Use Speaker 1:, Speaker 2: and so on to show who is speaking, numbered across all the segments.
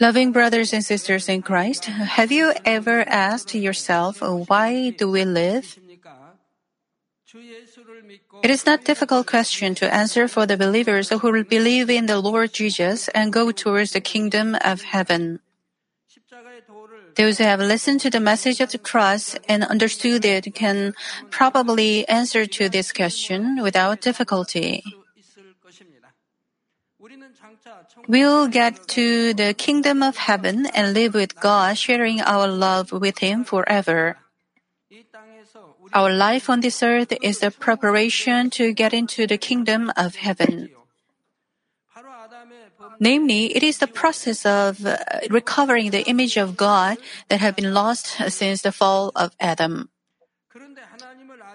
Speaker 1: Loving brothers and sisters in Christ, have you ever asked yourself, uh, why do we live? It is not a difficult question to answer for the believers who believe in the Lord Jesus and go towards the kingdom of heaven. Those who have listened to the message of the cross and understood it can probably answer to this question without difficulty. We'll get to the kingdom of heaven and live with God, sharing our love with Him forever. Our life on this earth is a preparation to get into the kingdom of heaven. Namely, it is the process of uh, recovering the image of God that have been lost since the fall of Adam.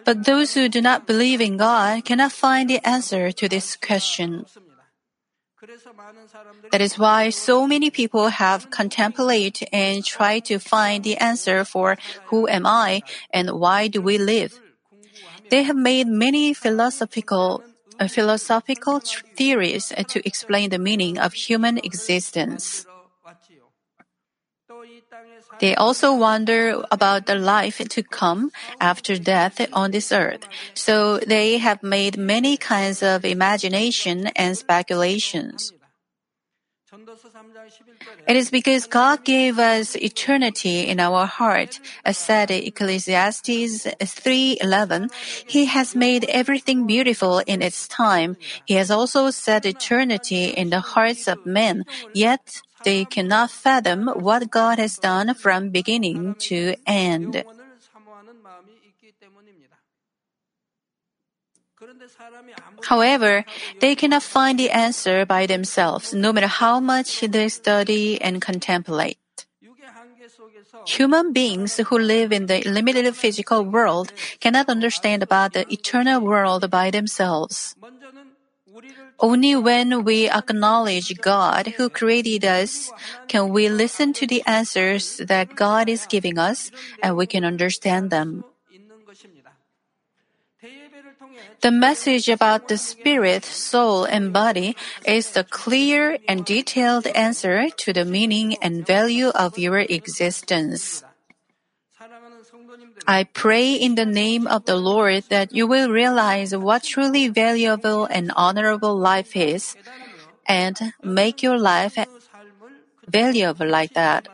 Speaker 1: But those who do not believe in God cannot find the answer to this question. That is why so many people have contemplated and tried to find the answer for who am I and why do we live. They have made many philosophical uh, philosophical theories to explain the meaning of human existence. They also wonder about the life to come after death on this earth. So they have made many kinds of imagination and speculations. It is because God gave us eternity in our heart, as said Ecclesiastes 3:11. He has made everything beautiful in its time. He has also set eternity in the hearts of men, yet they cannot fathom what God has done from beginning to end. However, they cannot find the answer by themselves, no matter how much they study and contemplate. Human beings who live in the limited physical world cannot understand about the eternal world by themselves. Only when we acknowledge God who created us can we listen to the answers that God is giving us and we can understand them. The message about the spirit, soul, and body is the clear and detailed answer to the meaning and value of your existence. I pray in the name of the Lord that you will realize what truly valuable and honorable life is and make your life valuable like that.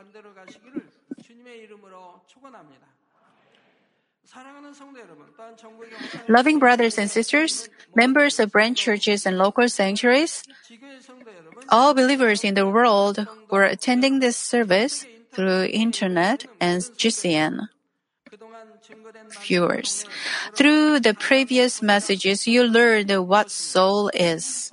Speaker 1: Loving brothers and sisters, members of branch churches and local sanctuaries, all believers in the world who were attending this service through internet and GCN viewers. Through the previous messages, you learned what soul is.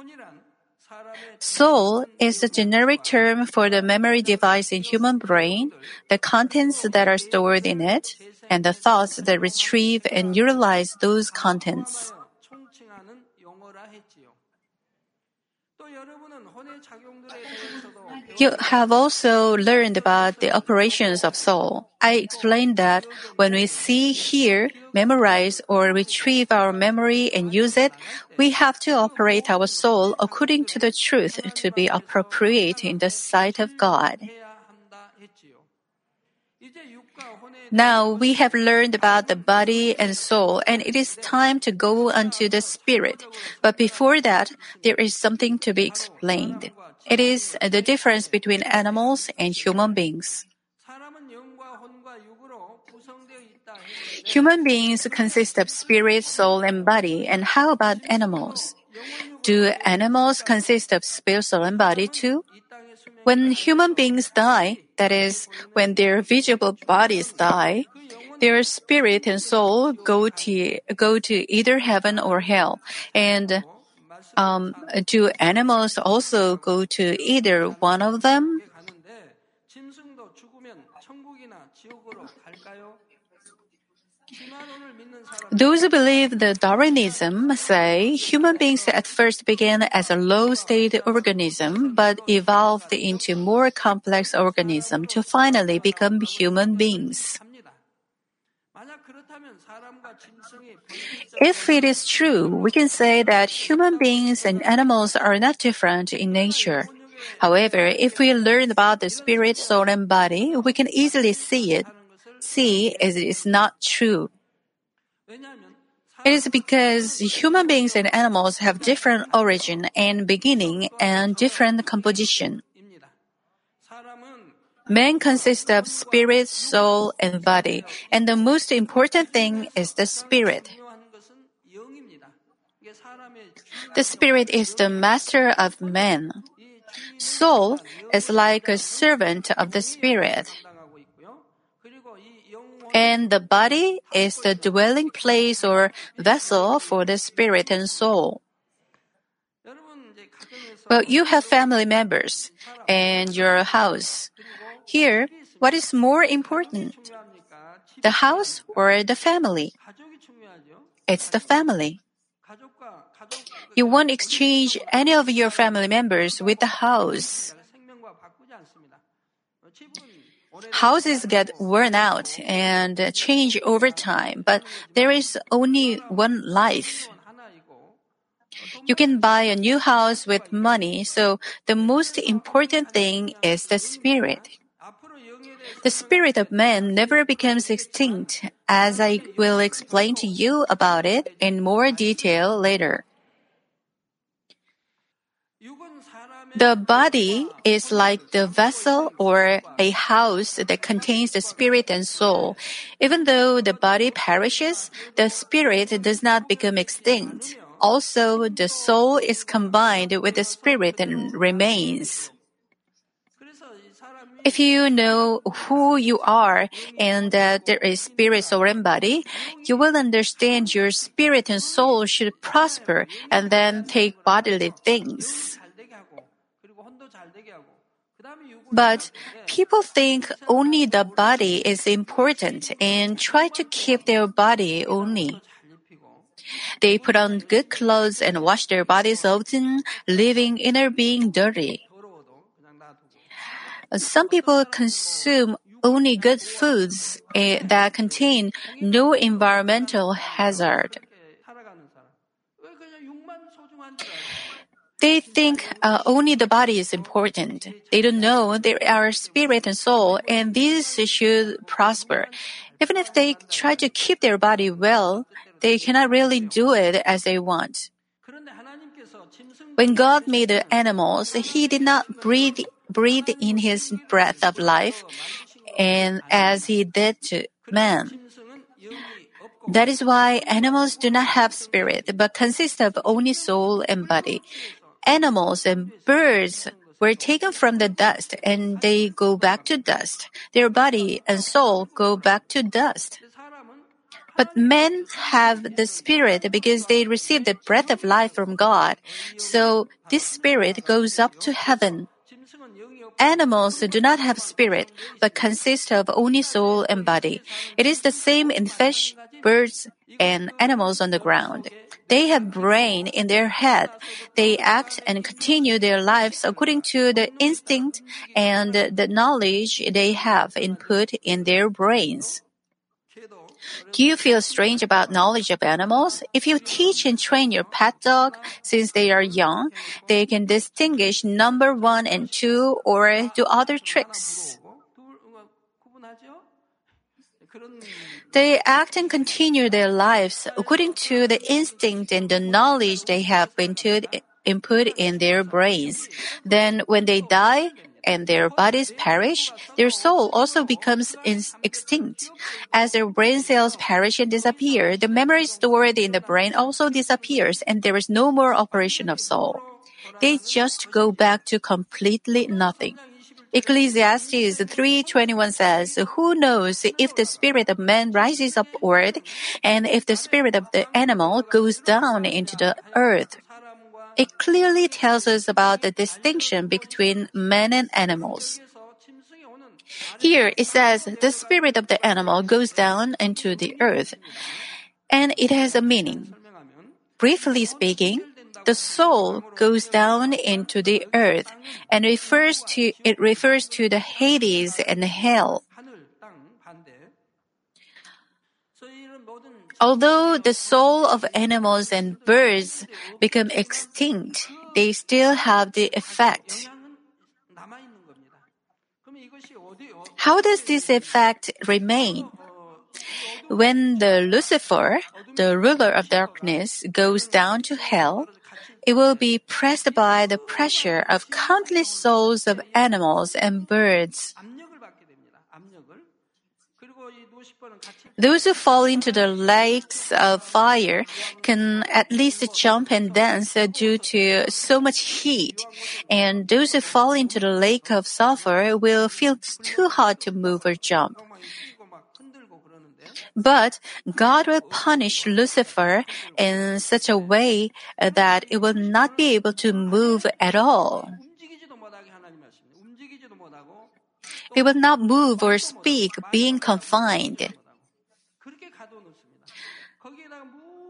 Speaker 1: Soul is the generic term for the memory device in human brain, the contents that are stored in it, and the thoughts that retrieve and utilize those contents. You have also learned about the operations of soul. I explained that when we see, hear, memorize, or retrieve our memory and use it, we have to operate our soul according to the truth to be appropriate in the sight of God. Now we have learned about the body and soul, and it is time to go unto the spirit. But before that, there is something to be explained. It is the difference between animals and human beings. Human beings consist of spirit, soul, and body, and how about animals? Do animals consist of spirit, soul, and body too? When human beings die, that is, when their visible bodies die, their spirit and soul go to go to either heaven or hell. And um, do animals also go to either one of them? Those who believe the Darwinism say human beings at first began as a low-state organism but evolved into more complex organism to finally become human beings. If it is true, we can say that human beings and animals are not different in nature. However, if we learn about the spirit, soul, and body, we can easily see it. See it is not true. It is because human beings and animals have different origin and beginning and different composition. Man consists of spirit, soul, and body, and the most important thing is the spirit. The spirit is the master of man. Soul is like a servant of the spirit. And the body is the dwelling place or vessel for the spirit and soul. Well, you have family members and your house. Here, what is more important? The house or the family? It's the family. You won't exchange any of your family members with the house. Houses get worn out and change over time, but there is only one life. You can buy a new house with money, so the most important thing is the spirit. The spirit of man never becomes extinct, as I will explain to you about it in more detail later. The body is like the vessel or a house that contains the spirit and soul. Even though the body perishes, the spirit does not become extinct. Also, the soul is combined with the spirit and remains. If you know who you are and that there is spirit, soul, and body, you will understand your spirit and soul should prosper and then take bodily things. But people think only the body is important and try to keep their body only. They put on good clothes and wash their bodies often, leaving inner being dirty. Some people consume only good foods eh, that contain no environmental hazard. They think uh, only the body is important. They don't know there are spirit and soul, and these should prosper. Even if they try to keep their body well, they cannot really do it as they want. When God made the animals, He did not breathe, breathe in His breath of life, and as He did to man. That is why animals do not have spirit, but consist of only soul and body animals and birds were taken from the dust and they go back to dust. Their body and soul go back to dust. But men have the spirit because they receive the breath of life from God. So this spirit goes up to heaven. Animals do not have spirit, but consist of only soul and body. It is the same in fish, birds, and animals on the ground. They have brain in their head. They act and continue their lives according to the instinct and the knowledge they have input in their brains. Do you feel strange about knowledge of animals? If you teach and train your pet dog since they are young, they can distinguish number one and two or do other tricks. They act and continue their lives according to the instinct and the knowledge they have input, input in their brains. Then when they die, and their bodies perish, their soul also becomes extinct. As their brain cells perish and disappear, the memory stored in the brain also disappears and there is no more operation of soul. They just go back to completely nothing. Ecclesiastes 3:21 says, "Who knows if the spirit of man rises upward and if the spirit of the animal goes down into the earth?" It clearly tells us about the distinction between men and animals. Here it says the spirit of the animal goes down into the earth, and it has a meaning. Briefly speaking, the soul goes down into the earth and refers to it refers to the Hades and hell. Although the soul of animals and birds become extinct, they still have the effect. How does this effect remain? When the Lucifer, the ruler of darkness, goes down to hell, it will be pressed by the pressure of countless souls of animals and birds. Those who fall into the lakes of fire can at least jump and dance due to so much heat, and those who fall into the lake of sulfur will feel too hot to move or jump. But God will punish Lucifer in such a way uh, that it will not be able to move at all. It will not move or speak, being confined.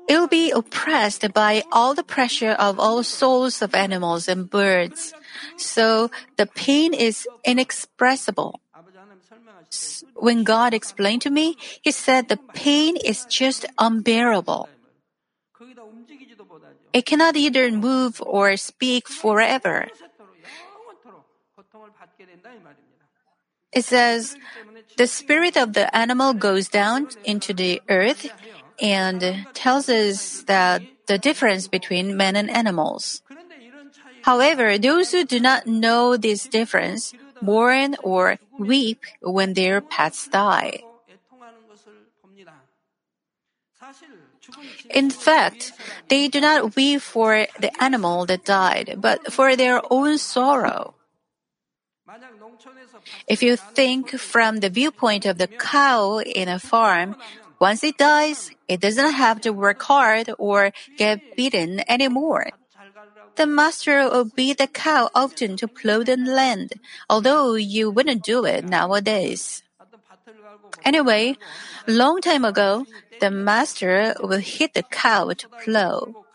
Speaker 1: It will be oppressed by all the pressure of all souls of animals and birds. So the pain is inexpressible. When God explained to me, He said the pain is just unbearable. It cannot either move or speak forever. It says, the spirit of the animal goes down into the earth and tells us that the difference between men and animals. However, those who do not know this difference mourn or weep when their pets die. In fact, they do not weep for the animal that died, but for their own sorrow. If you think from the viewpoint of the cow in a farm, once it dies, it doesn't have to work hard or get beaten anymore. The master will beat the cow often to plow the land, although you wouldn't do it nowadays. Anyway, long time ago, the master will hit the cow to plow.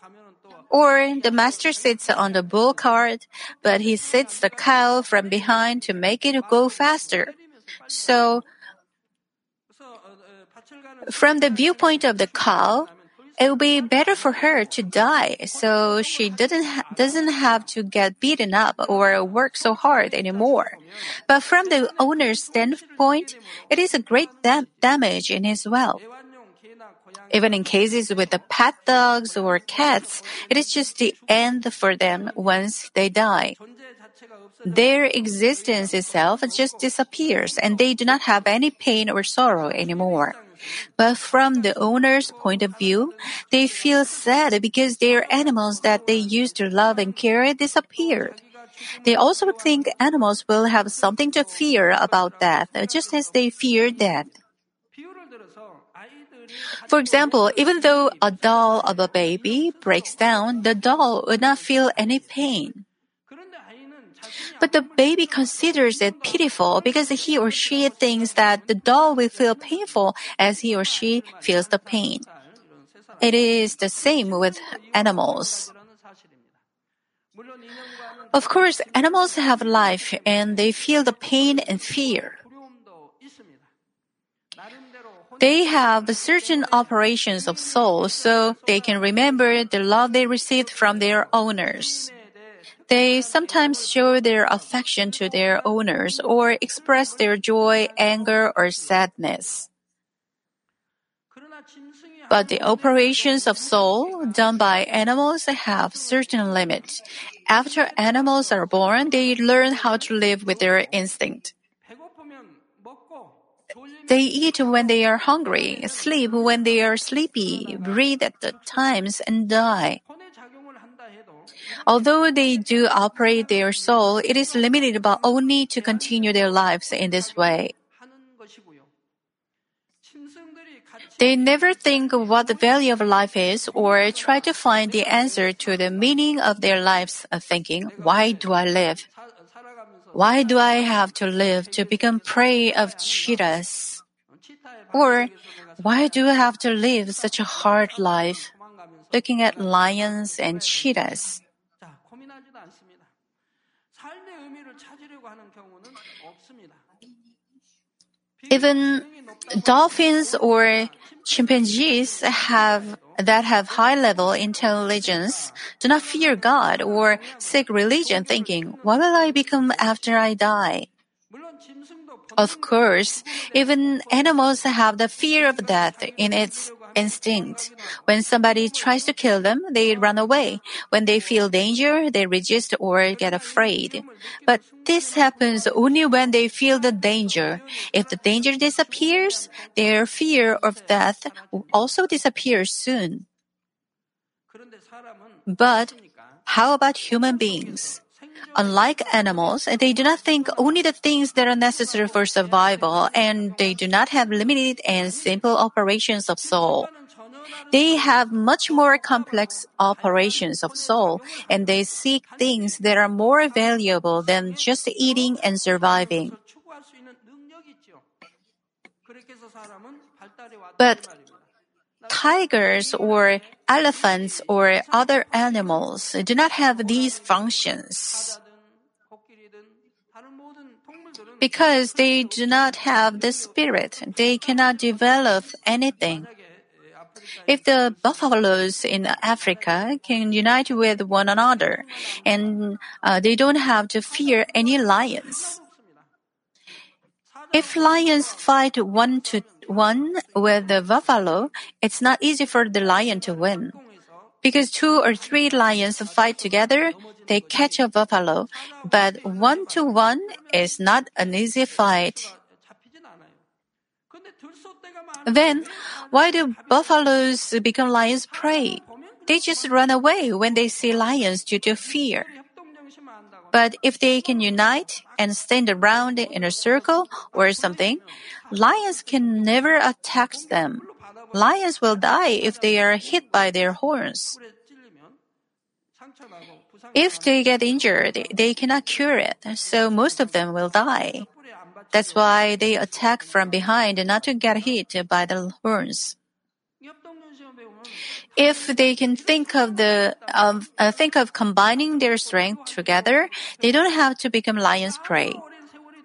Speaker 1: Or the master sits on the bull cart, but he sits the cow from behind to make it go faster. So, from the viewpoint of the cow, it would be better for her to die so she doesn't ha- doesn't have to get beaten up or work so hard anymore. But from the owner's standpoint, it is a great dam- damage in his wealth. Even in cases with the pet dogs or cats, it is just the end for them once they die. Their existence itself just disappears and they do not have any pain or sorrow anymore. But from the owner's point of view, they feel sad because their animals that they used to love and care disappeared. They also think animals will have something to fear about death, just as they fear death. For example, even though a doll of a baby breaks down, the doll would not feel any pain. But the baby considers it pitiful because he or she thinks that the doll will feel painful as he or she feels the pain. It is the same with animals. Of course, animals have life and they feel the pain and fear. They have certain operations of soul so they can remember the love they received from their owners. They sometimes show their affection to their owners or express their joy, anger, or sadness. But the operations of soul done by animals have certain limits. After animals are born, they learn how to live with their instinct. They eat when they are hungry, sleep when they are sleepy, breathe at the times, and die. Although they do operate their soul, it is limited but only to continue their lives in this way. They never think what the value of life is or try to find the answer to the meaning of their lives, uh, thinking, why do I live? Why do I have to live to become prey of cheetahs? Or, why do I have to live such a hard life? Looking at lions and cheetahs. Even dolphins or chimpanzees have that have high level intelligence do not fear God or seek religion thinking, what will I become after I die? Of course, even animals have the fear of death in its instinct. When somebody tries to kill them, they run away. When they feel danger, they resist or get afraid. But this happens only when they feel the danger. If the danger disappears, their fear of death also disappears soon. But how about human beings? Unlike animals, they do not think only the things that are necessary for survival, and they do not have limited and simple operations of soul. They have much more complex operations of soul, and they seek things that are more valuable than just eating and surviving. But tigers or elephants or other animals do not have these functions. Because they do not have the spirit, they cannot develop anything. If the buffaloes in Africa can unite with one another, and uh, they don't have to fear any lions. If lions fight one to one with the buffalo, it's not easy for the lion to win. Because two or three lions fight together, they catch a buffalo, but one to one is not an easy fight. Then, why do buffaloes become lions' prey? They just run away when they see lions due to fear. But if they can unite and stand around in a circle or something, lions can never attack them. Lions will die if they are hit by their horns. If they get injured, they cannot cure it, so most of them will die. That's why they attack from behind not to get hit by the horns. If they can think of the um, uh, think of combining their strength together, they don't have to become lion's prey.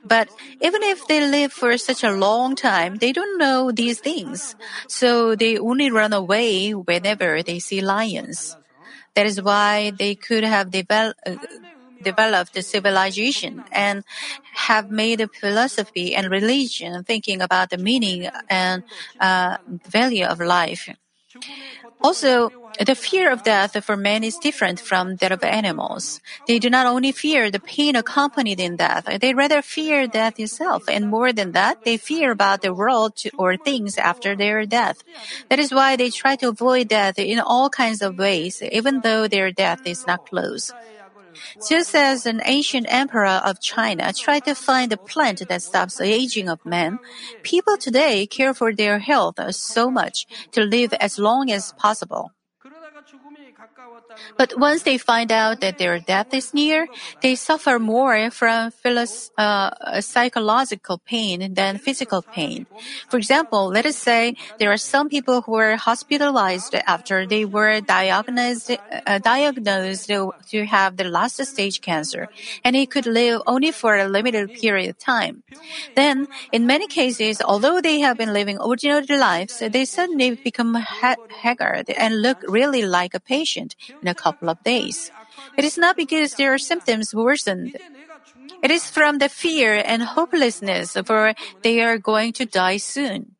Speaker 1: But even if they live for such a long time, they don't know these things. So they only run away whenever they see lions. That is why they could have uh, developed a civilization and have made a philosophy and religion thinking about the meaning and uh, value of life. Also, the fear of death for men is different from that of animals. They do not only fear the pain accompanied in death, they rather fear death itself, and more than that, they fear about the world or things after their death. That is why they try to avoid death in all kinds of ways, even though their death is not close. Just as an ancient emperor of China tried to find a plant that stops the aging of men, people today care for their health so much to live as long as possible. But once they find out that their death is near, they suffer more from uh, psychological pain than physical pain. For example, let us say there are some people who were hospitalized after they were diagnosed, uh, diagnosed to have the last stage cancer, and they could live only for a limited period of time. Then, in many cases, although they have been living ordinary lives, they suddenly become ha- haggard and look really like a patient in a couple of days. It is not because their symptoms worsened. It is from the fear and hopelessness for they are going to die soon.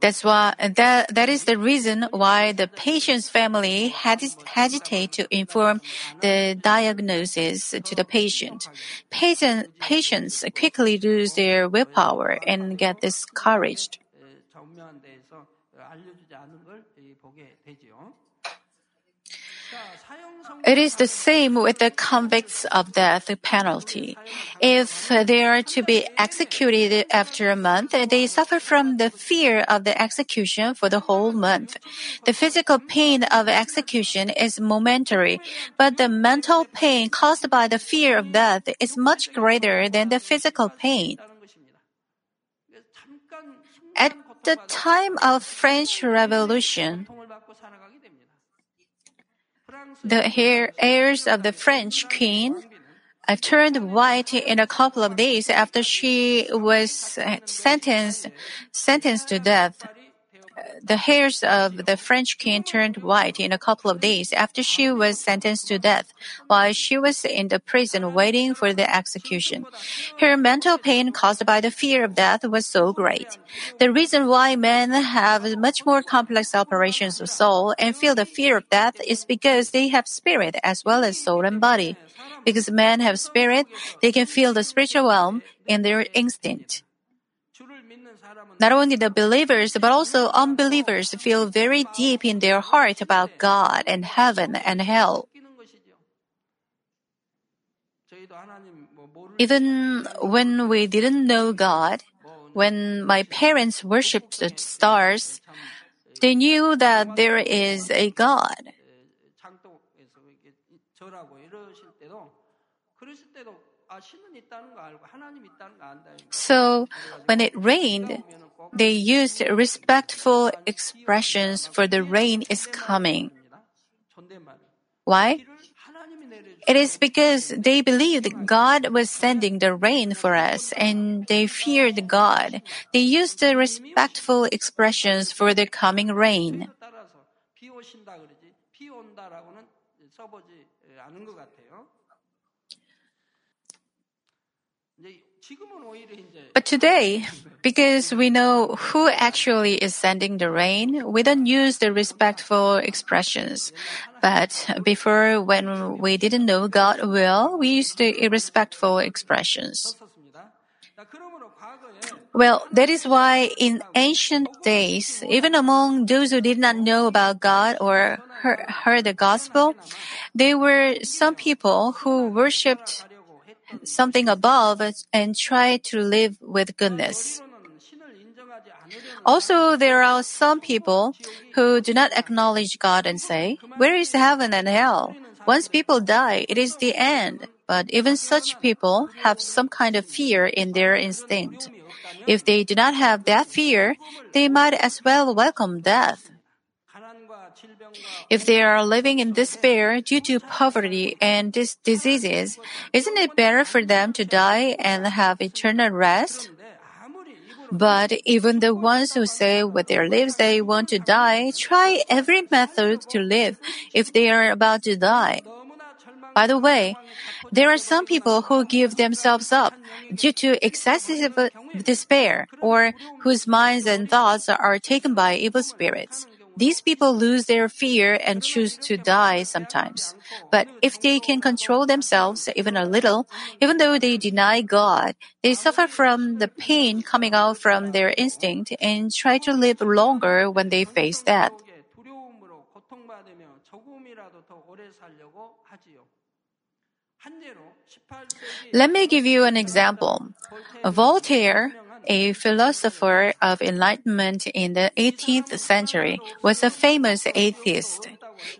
Speaker 1: That's why that that is the reason why the patient's family hesitate to inform the diagnosis to the patient. Patient, patients quickly lose their willpower and get discouraged. It is the same with the convicts of death penalty. If they are to be executed after a month, they suffer from the fear of the execution for the whole month. The physical pain of execution is momentary, but the mental pain caused by the fear of death is much greater than the physical pain. At the time of French Revolution, the heirs of the French queen uh, turned white in a couple of days after she was sentenced sentenced to death. The hairs of the French queen turned white in a couple of days after she was sentenced to death, while she was in the prison waiting for the execution. Her mental pain caused by the fear of death was so great. The reason why men have much more complex operations of soul and feel the fear of death is because they have spirit as well as soul and body. Because men have spirit, they can feel the spiritual realm in their instinct. Not only the believers, but also unbelievers feel very deep in their heart about God and heaven and hell. Even when we didn't know God, when my parents worshipped the stars, they knew that there is a God. So, when it rained, they used respectful expressions for the rain is coming. Why? It is because they believed God was sending the rain for us and they feared God. They used the respectful expressions for the coming rain. But today, because we know who actually is sending the rain, we don't use the respectful expressions. But before, when we didn't know God will, we used the irrespectful expressions. Well, that is why in ancient days, even among those who did not know about God or heard the gospel, there were some people who worshipped something above and try to live with goodness. Also, there are some people who do not acknowledge God and say, Where is heaven and hell? Once people die, it is the end. But even such people have some kind of fear in their instinct. If they do not have that fear, they might as well welcome death. If they are living in despair due to poverty and dis- diseases, isn't it better for them to die and have eternal rest? But even the ones who say with their lips they want to die try every method to live if they are about to die. By the way, there are some people who give themselves up due to excessive despair or whose minds and thoughts are taken by evil spirits. These people lose their fear and choose to die sometimes. But if they can control themselves even a little, even though they deny God, they suffer from the pain coming out from their instinct and try to live longer when they face that. Let me give you an example. Voltaire a philosopher of enlightenment in the 18th century, was a famous atheist.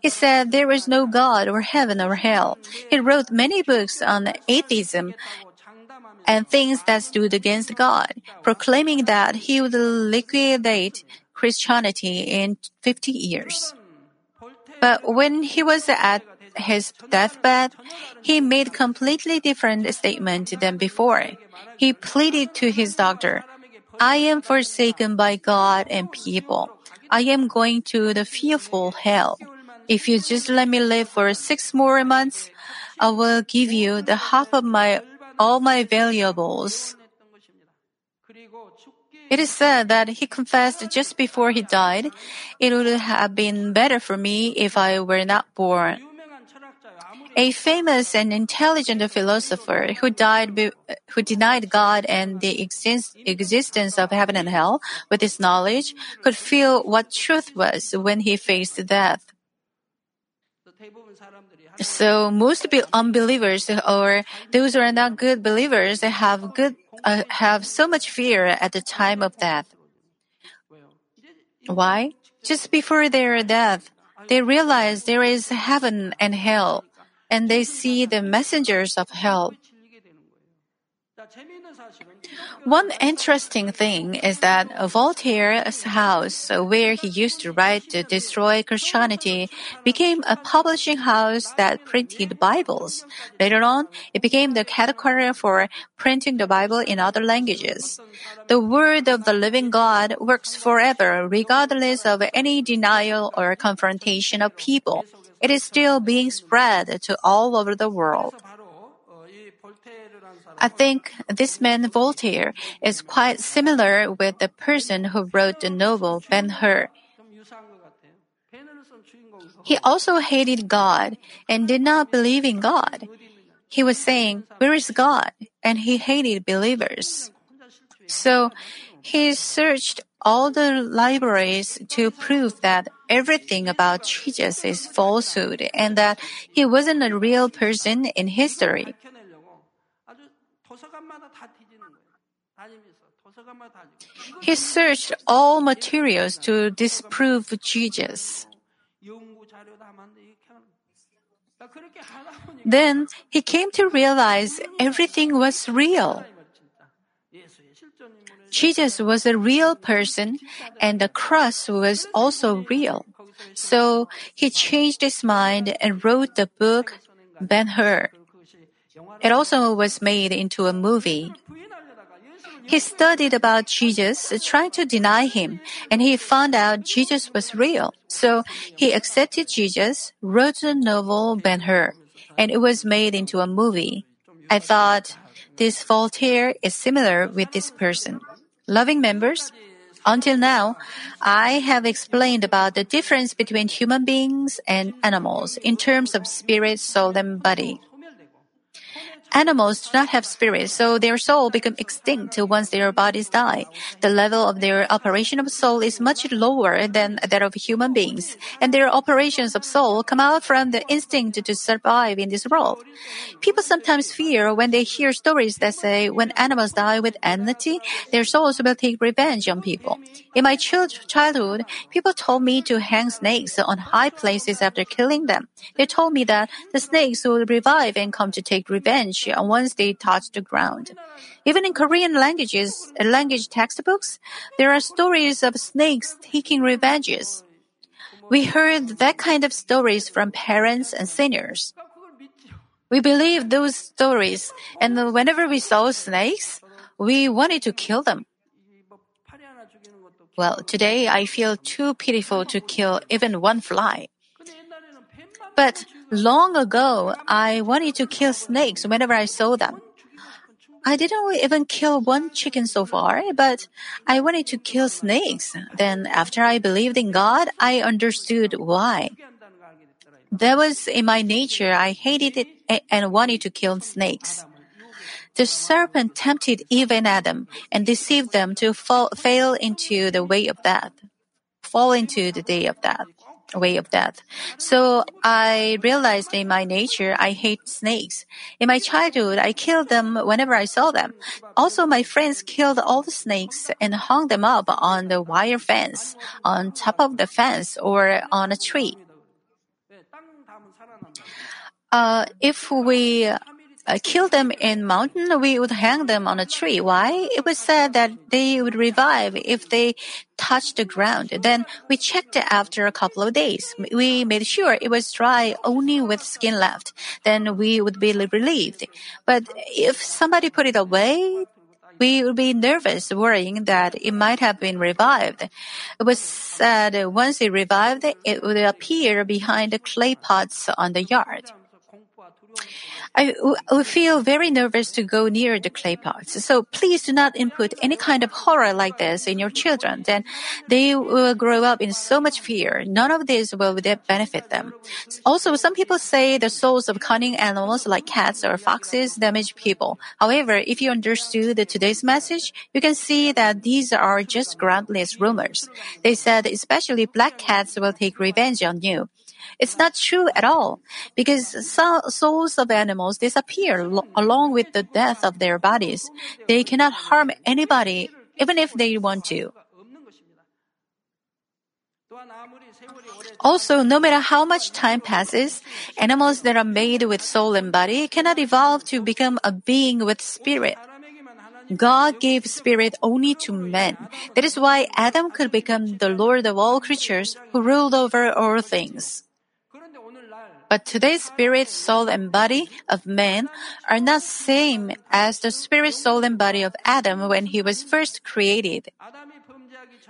Speaker 1: He said there is no God or heaven or hell. He wrote many books on atheism and things that stood against God, proclaiming that he would liquidate Christianity in 50 years. But when he was at his deathbed, he made completely different statement than before. He pleaded to his doctor, I am forsaken by God and people. I am going to the fearful hell. If you just let me live for six more months, I will give you the half of my all my valuables. It is said that he confessed just before he died, it would have been better for me if I were not born. A famous and intelligent philosopher who died, who denied God and the exist, existence of heaven and hell with his knowledge could feel what truth was when he faced death. So most unbelievers or those who are not good believers have good uh, have so much fear at the time of death. Why? Just before their death, they realize there is heaven and hell and they see the messengers of hell. One interesting thing is that Voltaire's house, where he used to write to destroy Christianity, became a publishing house that printed Bibles. Later on, it became the headquarters for printing the Bible in other languages. The word of the living God works forever, regardless of any denial or confrontation of people. It is still being spread to all over the world. I think this man Voltaire is quite similar with the person who wrote the novel Ben Hur. He also hated God and did not believe in God. He was saying, Where is God? And he hated believers. So he searched all the libraries to prove that everything about Jesus is falsehood and that he wasn't a real person in history. He searched all materials to disprove Jesus. Then he came to realize everything was real. Jesus was a real person and the cross was also real. So he changed his mind and wrote the book Ben Hur. It also was made into a movie. He studied about Jesus, trying to deny him, and he found out Jesus was real. So he accepted Jesus, wrote the novel Ben Hur, and it was made into a movie. I thought this Voltaire is similar with this person. Loving members, until now, I have explained about the difference between human beings and animals in terms of spirit, soul, and body. Animals do not have spirits, so their soul become extinct once their bodies die. The level of their operation of soul is much lower than that of human beings, and their operations of soul come out from the instinct to survive in this world. People sometimes fear when they hear stories that say when animals die with enmity, their souls will take revenge on people. In my childhood, people told me to hang snakes on high places after killing them. They told me that the snakes will revive and come to take revenge once they touch the ground. Even in Korean languages, uh, language textbooks, there are stories of snakes taking revenges. We heard that kind of stories from parents and seniors. We believed those stories, and whenever we saw snakes, we wanted to kill them. Well, today I feel too pitiful to kill even one fly. But long ago, I wanted to kill snakes whenever I saw them. I didn't even kill one chicken so far, but I wanted to kill snakes. Then, after I believed in God, I understood why. That was in my nature. I hated it and wanted to kill snakes. The serpent tempted Eve and Adam and deceived them to fall, fail into the way of death, fall into the day of death way of death. So I realized in my nature I hate snakes. In my childhood, I killed them whenever I saw them. Also, my friends killed all the snakes and hung them up on the wire fence, on top of the fence, or on a tree. Uh, if we Uh, kill them in mountain, we would hang them on a tree. Why? It was said that they would revive if they touched the ground. Then we checked after a couple of days. We made sure it was dry only with skin left. Then we would be relieved. But if somebody put it away, we would be nervous, worrying that it might have been revived. It was said once it revived, it would appear behind the clay pots on the yard. I feel very nervous to go near the clay pots. So please do not input any kind of horror like this in your children. Then they will grow up in so much fear. None of this will benefit them. Also, some people say the souls of cunning animals like cats or foxes damage people. However, if you understood today's message, you can see that these are just groundless rumors. They said especially black cats will take revenge on you. It's not true at all, because souls of animals disappear lo- along with the death of their bodies. They cannot harm anybody, even if they want to. Also, no matter how much time passes, animals that are made with soul and body cannot evolve to become a being with spirit. God gave spirit only to men. That is why Adam could become the Lord of all creatures who ruled over all things. But today's spirit, soul, and body of man are not same as the spirit, soul, and body of Adam when he was first created.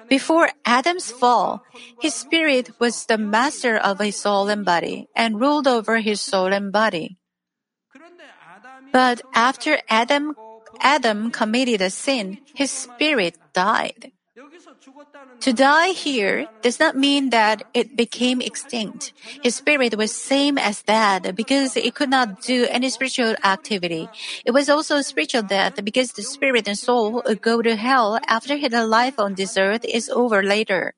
Speaker 1: Before Adam's fall, his spirit was the master of his soul and body and ruled over his soul and body. But after Adam Adam committed a sin, his spirit died. To die here does not mean that it became extinct. His spirit was same as that because it could not do any spiritual activity. It was also spiritual death because the spirit and soul go to hell after his life on this earth is over later.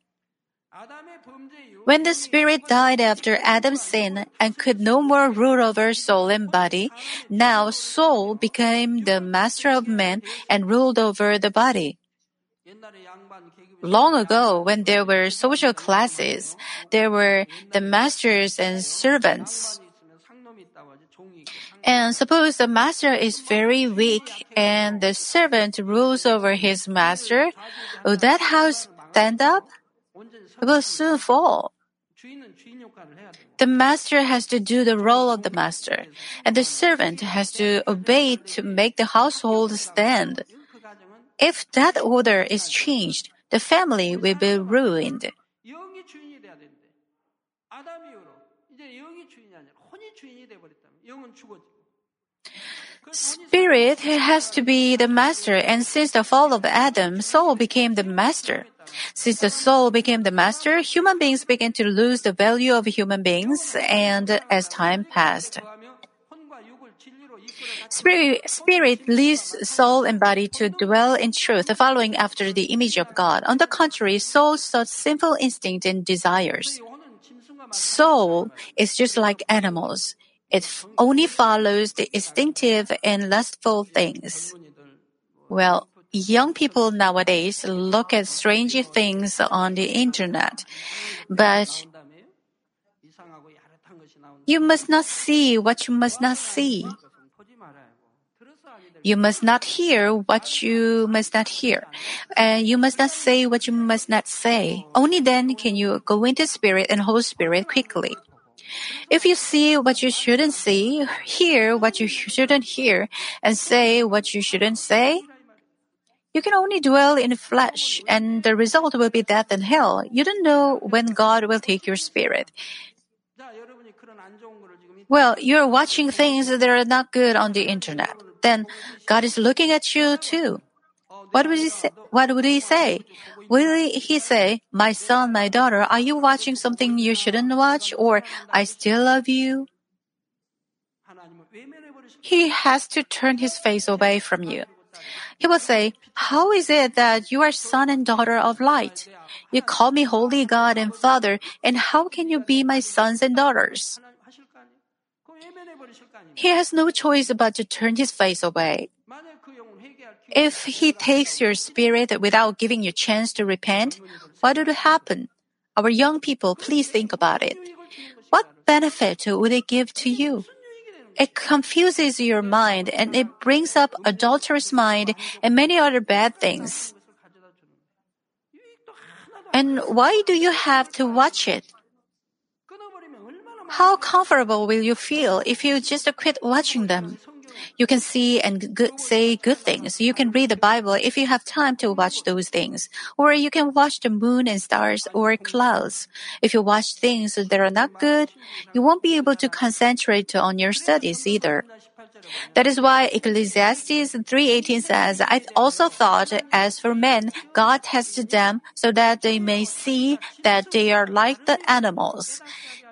Speaker 1: When the spirit died after Adam's sin and could no more rule over soul and body, now soul became the master of man and ruled over the body. Long ago, when there were social classes, there were the masters and servants. And suppose the master is very weak and the servant rules over his master, will that house stand up? It will soon fall. The master has to do the role of the master, and the servant has to obey to make the household stand. If that order is changed, the family will be ruined. Spirit has to be the master, and since the fall of Adam, soul became the master. Since the soul became the master, human beings began to lose the value of human beings, and as time passed, Spirit, spirit leaves soul and body to dwell in truth, following after the image of God. On the contrary, soul sought sinful instinct and desires. Soul is just like animals. It only follows the instinctive and lustful things. Well, young people nowadays look at strange things on the internet, but you must not see what you must not see. You must not hear what you must not hear. And you must not say what you must not say. Only then can you go into spirit and hold spirit quickly. If you see what you shouldn't see, hear what you shouldn't hear, and say what you shouldn't say, you can only dwell in flesh, and the result will be death and hell. You don't know when God will take your spirit. Well, you're watching things that are not good on the internet then God is looking at you too. What would he say? What would he say? Will he say, "My son, my daughter, are you watching something you shouldn't watch?" or "I still love you"? He has to turn his face away from you. He will say, How is it that you are son and daughter of light? You call me holy God and Father, and how can you be my sons and daughters? He has no choice but to turn his face away. If he takes your spirit without giving you a chance to repent, what would happen? Our young people, please think about it. What benefit would it give to you? It confuses your mind and it brings up adulterous mind and many other bad things. And why do you have to watch it? How comfortable will you feel if you just quit watching them? You can see and good, say good things. You can read the Bible if you have time to watch those things. Or you can watch the moon and stars or clouds. If you watch things that are not good, you won't be able to concentrate on your studies either. That is why Ecclesiastes 3:18 says, I also thought as for men, God tested them so that they may see that they are like the animals.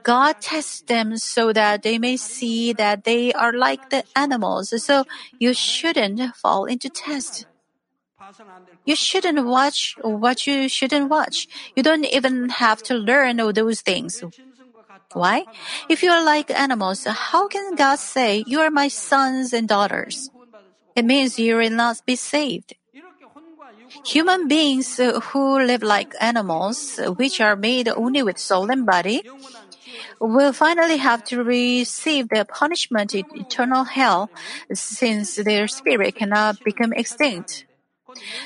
Speaker 1: God tests them so that they may see that they are like the animals. So you shouldn't fall into test. You shouldn't watch what you shouldn't watch. You don't even have to learn all those things. Why? If you are like animals, how can God say, You are my sons and daughters? It means you will not be saved. Human beings who live like animals, which are made only with soul and body, will finally have to receive the punishment in eternal hell since their spirit cannot become extinct.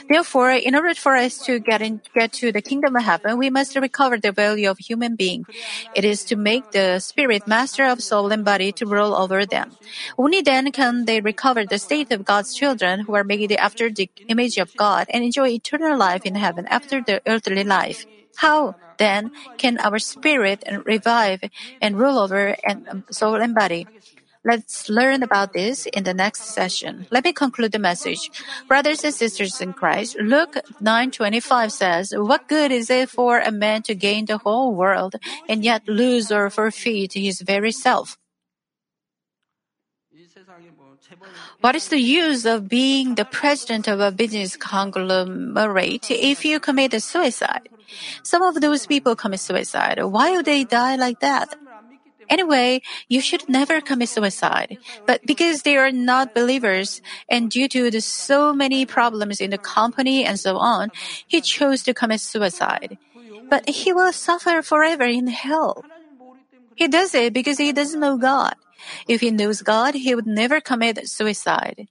Speaker 1: Therefore, in order for us to get in, get to the kingdom of heaven, we must recover the value of human being. It is to make the spirit master of soul and body to rule over them. Only then can they recover the state of God's children who are made after the image of God and enjoy eternal life in heaven after the earthly life. How then can our spirit revive and rule over and um, soul and body? Let's learn about this in the next session. Let me conclude the message. Brothers and sisters in Christ, Luke 9:25 says, "What good is it for a man to gain the whole world and yet lose or forfeit his very self?" What is the use of being the president of a business conglomerate if you commit suicide? Some of those people commit suicide. Why would they die like that? Anyway, you should never commit suicide. But because they are not believers and due to the so many problems in the company and so on, he chose to commit suicide. But he will suffer forever in hell. He does it because he doesn't know God. If he knows God, he would never commit suicide.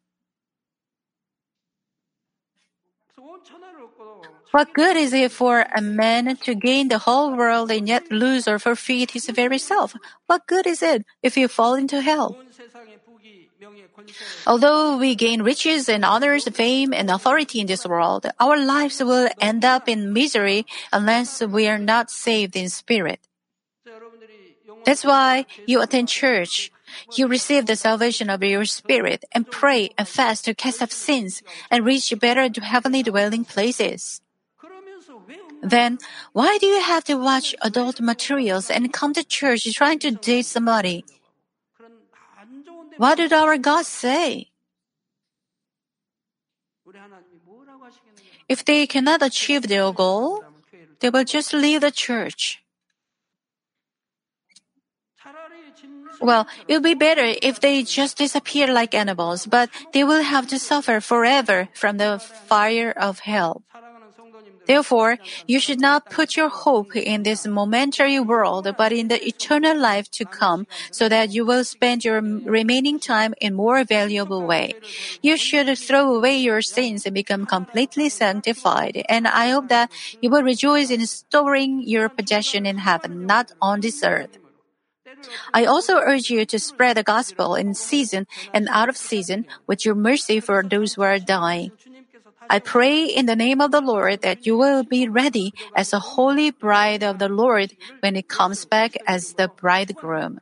Speaker 1: What good is it for a man to gain the whole world and yet lose or forfeit his very self? What good is it if you fall into hell? Although we gain riches and honors, fame and authority in this world, our lives will end up in misery unless we are not saved in spirit. That's why you attend church. You receive the salvation of your spirit and pray and fast to cast off sins and reach better heavenly dwelling places. Then, why do you have to watch adult materials and come to church trying to date somebody? What did our God say? If they cannot achieve their goal, they will just leave the church. Well, it would be better if they just disappear like animals, but they will have to suffer forever from the fire of hell. Therefore, you should not put your hope in this momentary world, but in the eternal life to come, so that you will spend your remaining time in more valuable way. You should throw away your sins and become completely sanctified, and I hope that you will rejoice in storing your possession in heaven, not on this earth. I also urge you to spread the gospel in season and out of season with your mercy for those who are dying. I pray in the name of the Lord that you will be ready as a holy bride of the Lord when he comes back as the bridegroom.